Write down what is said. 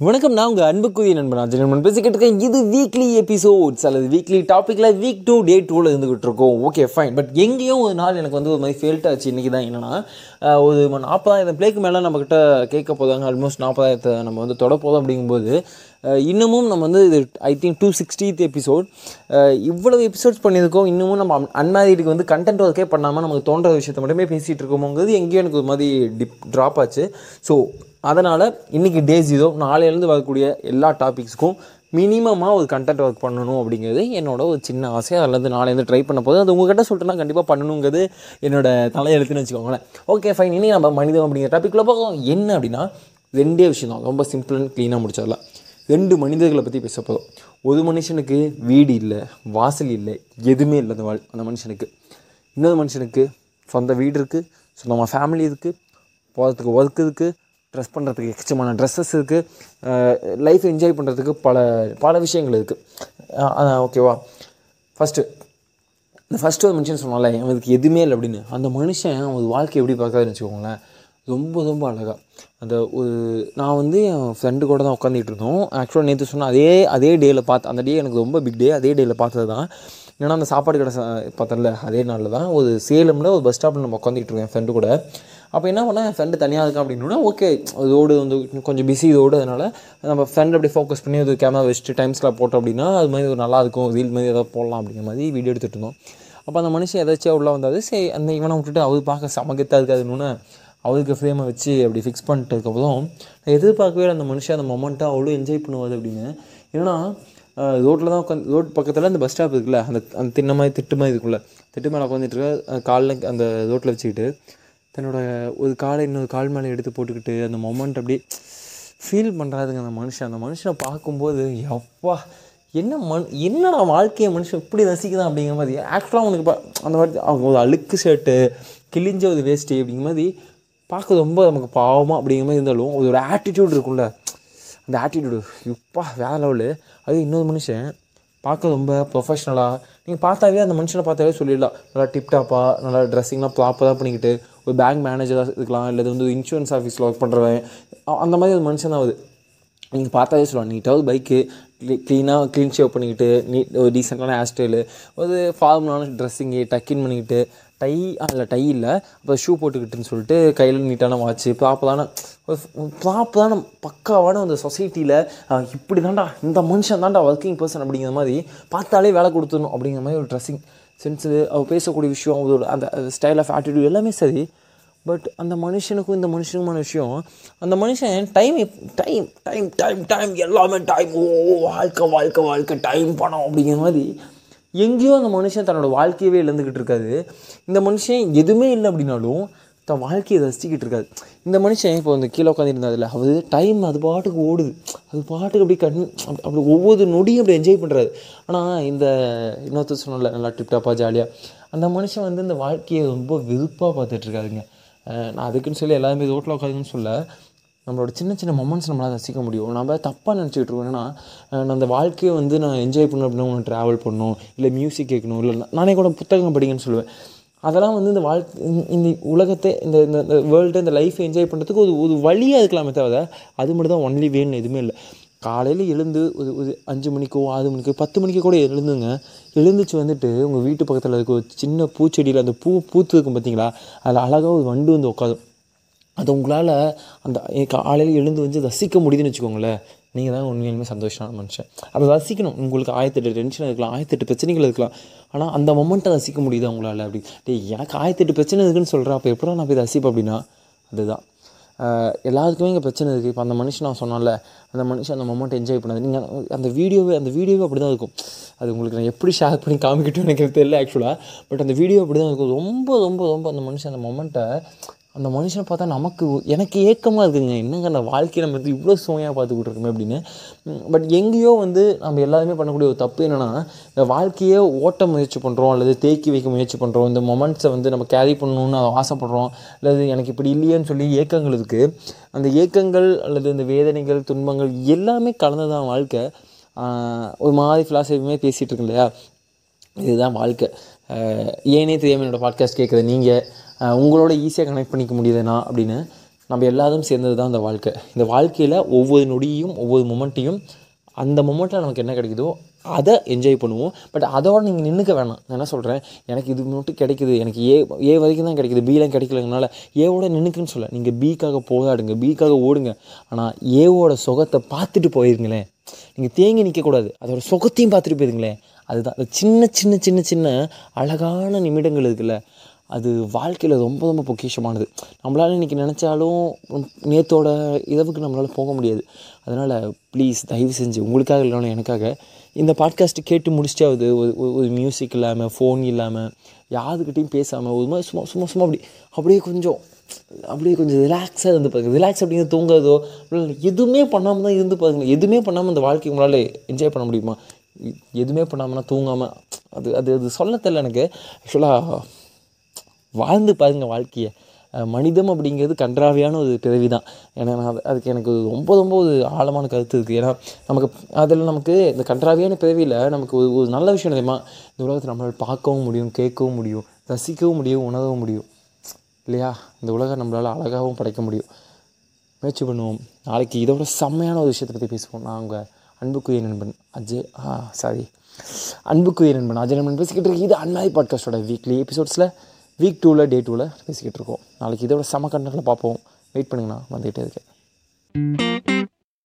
வணக்கம் நான் உங்கள் அன்புக்குரிய நண்பன் அஜய் நண்பன் பேசிக்கிட்டு இருக்கேன் இது வீக்லி எபிசோட்ஸ் அல்லது வீக்லி டாப்பிக்கில் வீக் டூ டே டூவில் இருந்துகிட்டு இருக்கோம். ஓகே ஃபைன் பட் எங்கேயும் ஒரு நாள் எனக்கு வந்து ஒரு மாதிரி ஃபெயில்ட் ஆச்சு. இன்றைக்கி தான் என்னென்னா ஒரு நாற்பதாயிரம் பிளேக்கு மேலே நம்மக்கிட்ட கேட்க போதாங்க ஆல்மோஸ்ட் நாற்பதாயிரத்தை நம்ம வந்து தொட போதும் அப்படிங்கும்போது இன்னமும் நம்ம வந்து இது I think two sixtieth episode இவ்வளவு எபிசோட்ஸ் பண்ணியிருக்கோம். இன்னமும் நம்ம அன்மேரிடுக்கு வந்து கண்டென்ட் ஒர்க்கே பண்ணாமல் நமக்கு தோன்ற விஷயத்தை மட்டுமே பேசிகிட்டு இருக்கோமோங்கிறது எங்கேயும் எனக்கு ஒரு மாதிரி டிப் ட்ராப் ஆச்சு. ஸோ அதனால் இன்றைக்கி டே ஜீரோ நாளையிலேருந்து வரக்கூடிய எல்லா டாபிக்ஸ்க்கும் மினிமமாக ஒரு கண்டென்ட் ஒர்க் பண்ணணும் அப்படிங்கிறது என்னோட ஒரு சின்ன ஆசை. அதுலேருந்து நாளையிலேருந்து ட்ரை பண்ண போது அது உங்ககிட்ட சொல்லிட்டுனா கண்டிப்பாக பண்ணணுங்கிறது என்னோட தலையெழுத்துன்னு வச்சுக்கோங்களேன். ஓகே ஃபைன் இனி நம்ம மனிதம் அப்படிங்கிற டாப்பிக்கில் பார்க்கலாம் என்ன அப்படின்னா ரெண்டே விஷயம் தான் ரொம்ப சிம்பிள் அண்ட் க்ளீனாக முடிச்சிடலாம். ரெண்டு மனிதர்களை பற்றி பேச போதும் ஒரு மனுஷனுக்கு வீடு இல்லை வாசல் இல்லை எதுவுமே இல்லை அந்த வாழ் அந்த மனுஷனுக்கு. இன்னொரு மனுஷனுக்கு சொந்த வீடு இருக்குது சொந்தமாக ஃபேமிலி இருக்குது போகிறதுக்கு ஒர்க் இருக்குது ட்ரெஸ் பண்ணுறதுக்கு எக்ஸ்ட்ரமான ட்ரெஸ்ஸஸ் இருக்குது லைஃப் என்ஜாய் பண்ணுறதுக்கு பல பல விஷயங்கள் இருக்குது ஓகேவா ஃபஸ்ட்டு இந்த ஃபஸ்ட்டு ஒரு மனுஷன் சொன்னால அவனுக்கு எதுவுமே இல்லை அப்படின்னு. அந்த மனுஷன் அவன் வாழ்க்கை எப்படி பார்க்காதுன்னு வச்சுக்கோங்களேன். ரொம்ப ரொம்ப அழகாக அந்த ஒரு நான் வந்து என் ஃப்ரெண்டு கூட தான் உட்காந்துட்டு இருந்தோம். ஆக்சுவலாக நேற்று சொன்ன அதே அதே டேயில் பார்த்து அந்த டே எனக்கு ரொம்ப பிக் டே அதே டேயில் பார்த்தது தான். ஏன்னா அந்த சாப்பாடு கடை சா- அதே நாளில் தான். ஒரு சேலமில் ஒரு பஸ் ஸ்டாப்பில் நம்ம உட்காந்துட்டு இருக்கோம் என் ஃப்ரெண்டு கூட. அப்போ என்ன பண்ணேன் என் ஃப்ரெண்டு தனியாக இருக்கான் அப்படின்னா ஓகே ரோடு வந்து கொஞ்சம் பிஸி ரோடு அதனால் நம்ம ஃப்ரெண்ட் அப்படி ஃபோக்கஸ் பண்ணி ஒரு கேமரா வச்சுட்டு டைம்ஸ்லாம் போட்டோம் அப்படின்னா அது மாதிரி ஒரு நல்லா இருக்கும். ரீல் மாதிரி ஏதாவது போடலாம் அப்படிங்கிற மாதிரி வீடியோ எடுத்துகிட்டு இருந்தோம். அப்போ அந்த மனுஷன் எதாச்சும் உள்ளே வந்தாது சரி அந்த இவனை விட்டுட்டு அவர் பார்க்க சமகத்தாக இருக்காதுன்னு அவருக்கு ஃப்ரேமை வச்சு அப்படி ஃபிக்ஸ் பண்ணிட்டதுக்கப்புறம் நான் எதிர்பார்க்கவே அந்த மனுஷன் அந்த மொமெண்ட்டாக அவ்வளோ என்ஜாய் பண்ணுவார் அப்படின்னு. ஏன்னா ரோட்டில் தான் உட்காந்து ரோட் பக்கத்தில் அந்த பஸ் ஸ்டாப் இருக்குல்ல அந்த அந்த திண்ண மாதிரி திட்டு மாதிரி இருக்குல்ல திட்டு மேலே உட்காந்துட்டு இருக்க காலில் அந்த ரோட்டில் வச்சுக்கிட்டு தன்னோட ஒரு காலை இன்னொரு கால் மேலே எடுத்து போட்டுக்கிட்டு அந்த மொமெண்ட் அப்படியே ஃபீல் பண்ணுறாதுங்க அந்த மனுஷன். அந்த மனுஷனை பார்க்கும்போது எப்பா என்ன மண் என்னடா வாழ்க்கையை மனுஷன் இப்படி ரசிக்குதான் அப்படிங்கிற மாதிரி. ஆக்சுவலாக அவனுக்கு அந்த மாதிரி அவங்க ஒரு அழுக்கு ஷர்ட்டு கிழிஞ்ச ஒரு வேஸ்ட்டு அப்படிங்கிற மாதிரி பார்க்க ரொம்ப நமக்கு பாவமாக அப்படிங்கிற மாதிரி இருந்தாலும் அதோட ஒரு ஆட்டிடியூட் இருக்கும்ல. அந்த ஆட்டிடியூடு இப்பா வேற லெவலு அது இன்னொரு மனுஷன் பார்க்க ரொம்ப ப்ரொஃபஷ்னலாக நீங்கள் பார்த்தாவே அந்த மனுஷனை பார்த்தாவே சொல்லிடலாம். நல்லா டிப்டாப்பாக நல்லா ட்ரெஸ்ஸிங்லாம் ப்ராப்பராக பண்ணிக்கிட்டு ஒரு பேங்க் மேனேஜராக இருக்கலாம் இல்லை வந்து இன்சூரன்ஸ் ஆஃபீஸில் ஒர்க் பண்ணுறவன் அந்த மாதிரி ஒரு மனுஷன் தான் ஆகுது நீங்கள் பார்த்தாவே சொல்லலாம். நீட்டாக ஒரு பைக்கு க்ளீனாக க்ளீன் ஷேவ் பண்ணிக்கிட்டு நீட் ஒரு டீசெண்டான ஹேர் ஸ்டைலு ஒரு ஃபார்மலான ட்ரெஸ்ஸிங்கு டக்கின் பண்ணிக்கிட்டு டை அதில் டை இல்லை. அப்புறம் ஷூ போட்டுக்கிட்டுன்னு சொல்லிட்டு கையில் நீட்டான வாட்ச்சு ப்ராப்பரான ஒரு ப்ராப்பரான பக்காவான அந்த சொசைட்டியில் இப்படி தாண்டா இந்த மனுஷன் தான்டா ஒர்க்கிங் பர்சன் அப்படிங்கிற மாதிரி பார்த்தாலே வேலை கொடுத்துடணும் அப்படிங்கிற மாதிரி ஒரு ட்ரெஸ்ஸிங் சென்ஸு அவள் பேசக்கூடிய விஷயம் அதோட அந்த ஸ்டைல் ஆஃப் ஆட்டிடியூட் எல்லாமே சரி. பட் அந்த மனுஷனுக்கும் இந்த மனுஷனுக்குமான விஷயம் அந்த மனுஷன் time time time time time எல்லாமே டைம் ஓ வாழ்க்கை வாழ்க்கை வாழ்க்கை டைம் பணம் அப்படிங்கிற மாதிரி எங்கேயோ அந்த மனுஷன் தன்னோட வாழ்க்கையவே இழந்துக்கிட்டு இருக்காது இந்த மனுஷன் எதுவுமே இல்லை அப்படின்னாலும் தன் வாழ்க்கையை ரசிச்சுக்கிட்டு இருக்காது இந்த மனுஷன் இப்போ அந்த கீழே உட்காந்துருந்ததில்ல அது டைம் அது பாட்டுக்கு ஓடுது. அது பாட்டுக்கு அப்படியே கண் அப்படி- அப்படி ஒவ்வொரு நொடியும் அப்படி என்ஜாய் பண்ணுறாரு ஆனால் இந்த இன்னொருத்தர் சொன்னல நல்லா டிப்டாப்பாக ஜாலியாக அந்த மனுஷன் வந்து இந்த வாழ்க்கையை ரொம்ப வெறுப்பாக பார்த்துட்ருக்காருங்க நான் அதுக்குன்னு சொல்லி எல்லாருமே ரோட்டில் உட்காதுன்னு சொல்ல நம்மளோட சின்ன சின்ன மொமெண்ட்ஸ் நம்மளால் ரசிக்க முடியும். நம்ம தப்பாக நினச்சிக்கிட்டு இருக்கோம். என்னன்னா நான் அந்த வாழ்க்கையை வந்து நான் என்ஜாய் பண்ணணும் அப்படின்னா ஒன்று ட்ராவல் பண்ணணும் இல்லை மியூசிக் கேட்கணும் இல்லை நானே கூட புத்தகம் படிங்கன்னு சொல்லுவேன். அதெல்லாம் வந்து இந்த வாழ்க்கை இந்த- உலகத்தை இந்த இந்த இந்த வேர்ல்டு இந்த லைஃப்பை என்ஜாய் பண்ணுறதுக்கு ஒரு ஒரு வழியாக இருக்கலாமே தவிர அது மட்டும் தான் ஒன்லி வேன்னு எதுவுமே இல்லை. காலையில் எழுந்து ஒரு ஒரு அஞ்சு மணிக்கோ ஆறு மணிக்கோ பத்து மணிக்கோ கூட எழுந்துங்க. எழுந்துச்சு வந்துட்டு உங்கள் வீட்டு பக்கத்தில் இருக்க ஒரு சின்ன பூச்செடியில் அந்த பூ பூத்து இருக்கும் பார்த்தீங்களா அதில் அழகாக ஒரு வண்டு வந்து உட்காரும். அது உங்களால் அந்த காலையில் எழுந்து வந்து ரசிக்க முடியுதுன்னு வச்சுக்கோங்களேன் நீங்கள் தான் உண்மையிலுமே சந்தோஷமான மனுஷன். அதை ரசிக்கணும். உங்களுக்கு ஆயிரத்தெட்டு டென்ஷன் இருக்கலாம் ஆயிரத்தெட்டு பிரச்சனைகள் இருக்கலாம். ஆனால் அந்த மொமெண்ட்டை ரசிக்க முடியுது உங்களால் அப்படி? டே எனக்கு ஆயிரத்தெட்டு பிரச்சனை இருக்குன்னு சொல்கிறேன் அப்போ எப்படா நான் போய் ரசிப்பேன் அப்படின்னா? அதுதான். ஆஹ் எல்லாத்துக்குமே இங்கே பிரச்சனை இருக்குது இப்போ அந்த மனுஷன் நான் சொன்னேன்ல அந்த மனுஷன் அந்த மொமெண்ட் என்ஜாய் பண்ணாது. நீங்கள் அந்த வீடியோவே அந்த வீடியோவே அப்படி தான் இருக்கும். அது உங்களுக்கு நான் எப்படி ஷேர் பண்ணி காமிக்கிட்டோம் எனக்கு தெரியல ஆக்சுவலாக பட் அந்த வீடியோ அப்படி தான் இருக்கும். ரொம்ப ரொம்ப ரொம்ப அந்த மனுஷன் அந்த மொமெண்ட்டை அந்த மனுஷனை பார்த்தா நமக்கு எனக்கு ஏக்கமாக இருக்குதுங்க. என்னங்க அந்த வாழ்க்கையை நம்ம வந்து இவ்வளோ சுமையாக பார்த்துக்கிட்டு இருக்கோமே அப்படின்னு. பட் எங்கேயோ வந்து நம்ம எல்லாருமே பண்ணக்கூடிய ஒரு தப்பு என்னென்னா இந்த வாழ்க்கையே ஓட்ட முயற்சி பண்ணுறோம் அல்லது தேக்கி வைக்க முயற்சி பண்ணுறோம் இந்த மொமெண்ட்ஸை வந்து நம்ம கேரி பண்ணணும்னு அதை ஆசைப்படுறோம். அல்லது எனக்கு இப்படி இல்லையேன்னு சொல்லி ஏக்கங்கள் இருக்குது அந்த ஏக்கங்கள் அல்லது இந்த வேதனைகள் துன்பங்கள் எல்லாமே கலந்துதான் வாழ்க்கை. ஒரு மாதிரி ஃபிலாசபியுமே பேசிகிட்டு இருக்கு இல்லையா? இதுதான் வாழ்க்கை. ஏனே தெரியாமல் என்னோடய பாட்காஸ்ட் கேட்குற நீங்கள் உங்களோட ஈஸியாக கனெக்ட் பண்ணிக்க முடியுதுண்ணா அப்படின்னு நம்ம எல்லாரும் சேர்ந்தது தான் இந்த வாழ்க்கை. இந்த வாழ்க்கையில் ஒவ்வொரு நொடியும் ஒவ்வொரு மொமெண்ட்டையும் அந்த மொமெண்ட்டில் நமக்கு என்ன கிடைக்குதோ அதை என்ஜாய் பண்ணுவோம். பட் அதோட நீங்கள் நின்றுக்க வேணாம். நான் என்ன சொல்கிறேன் எனக்கு இது மட்டும் கிடைக்குது. எனக்கு ஏ ஏ வரைக்கும் தான் கிடைக்குது. பிலாம் கிடைக்கலங்கனால ஏவோட நின்றுக்குன்னு சொல்ல. நீங்கள் பிக்காக போராடுங்க. பிக்காக ஓடுங்க. ஆனால் ஏவோட சுகத்தை பார்த்துட்டு போயிருங்களேன். நீங்கள் தேங்கி நிற்கக்கூடாது அதோட சுகத்தையும் பார்த்துட்டு போயிருங்களேன். அதுதான். அது சின்ன சின்ன சின்ன சின்ன அழகான நிமிடங்கள் இருக்குல்ல. அது வாழ்க்கையில் ரொம்ப ரொம்ப பொக்கிஷமானது. நம்மளால் இன்றைக்கி நினச்சாலும் நேத்தோட இரவுக்கு நம்மளால் போக முடியாது. அதனால் ப்ளீஸ் தயவு செஞ்சு உங்களுக்காக இல்லைனாலும் எனக்காக இந்த பாட்காஸ்ட்டு கேட்டு முடிச்சிட்டாவது ஒரு ஒரு- மியூசிக் இல்லாமல் ஃபோன் இல்லாமல் யாருக்கிட்டையும் பேசாமல் ஒரு மாதிரி சும்மா சும்மா சும்மா அப்படி அப்படியே கொஞ்சம் அப்படியே கொஞ்சம் ரிலாக்ஸாக இருந்து பாருங்க. ரிலாக்ஸ் அப்படிங்கிறது தூங்காதோ இல்லை எதுவுமே பண்ணாமல் தான் இருந்து பாருங்க. எதுவுமே பண்ணாமல் இந்த வாழ்க்கை உங்களால் என்ஜாய் பண்ண முடியுமா? எதுவுமே பண்ணாமல்னா தூங்காமல் அது அது அது சொல்ல தெரில எனக்கு. ஆக்சுவலாக வாழ்ந்து பாருங்கள் வாழ்க்கையை. மனிதம் அப்படிங்கிறது கன்றாவியான ஒரு பிறவி தான் ஏன்னா நான் அதுக்கு எனக்கு ரொம்ப ரொம்ப ஒரு ஆழமான கருத்து இருக்குது ஏன்னா நமக்கு அதில் நமக்கு இந்த கன்றாவியான பிறவியில் நமக்கு ஒரு ஒரு நல்ல விஷயம் தெரியுமா? இந்த உலகத்தை நம்மளால் பார்க்கவும் முடியும் கேட்கவும் முடியும் ரசிக்கவும் முடியும் உணரவும் முடியும். இல்லையா? இந்த உலகம் நம்மளால் அழகாகவும் படைக்க முடியும். முயற்சி பண்ணுவோம். நாளைக்கு இதோட செம்மையான ஒரு விஷயத்தை பற்றி பேசுவோம். நான் உங்கள் அன்புக்குரிய நண்பன் அஜய் ஆ சாரி அன்புக்குரிய நண்பன் அஜய் நண்பன் பேசிக்கிட்டு இருக்கு இது அன்மாரி பாட்காஸ்டோட வீக்லி எபிசோட்ஸில் வீக் டூவில் டே டூவில் பேசிக்கிட்டு இருக்கோம். நாளைக்கு இதோட செம கண்டனில் பார்ப்போம். வெயிட் பண்ணுங்கண்ணா வந்துகிட்டே இருக்கேன்.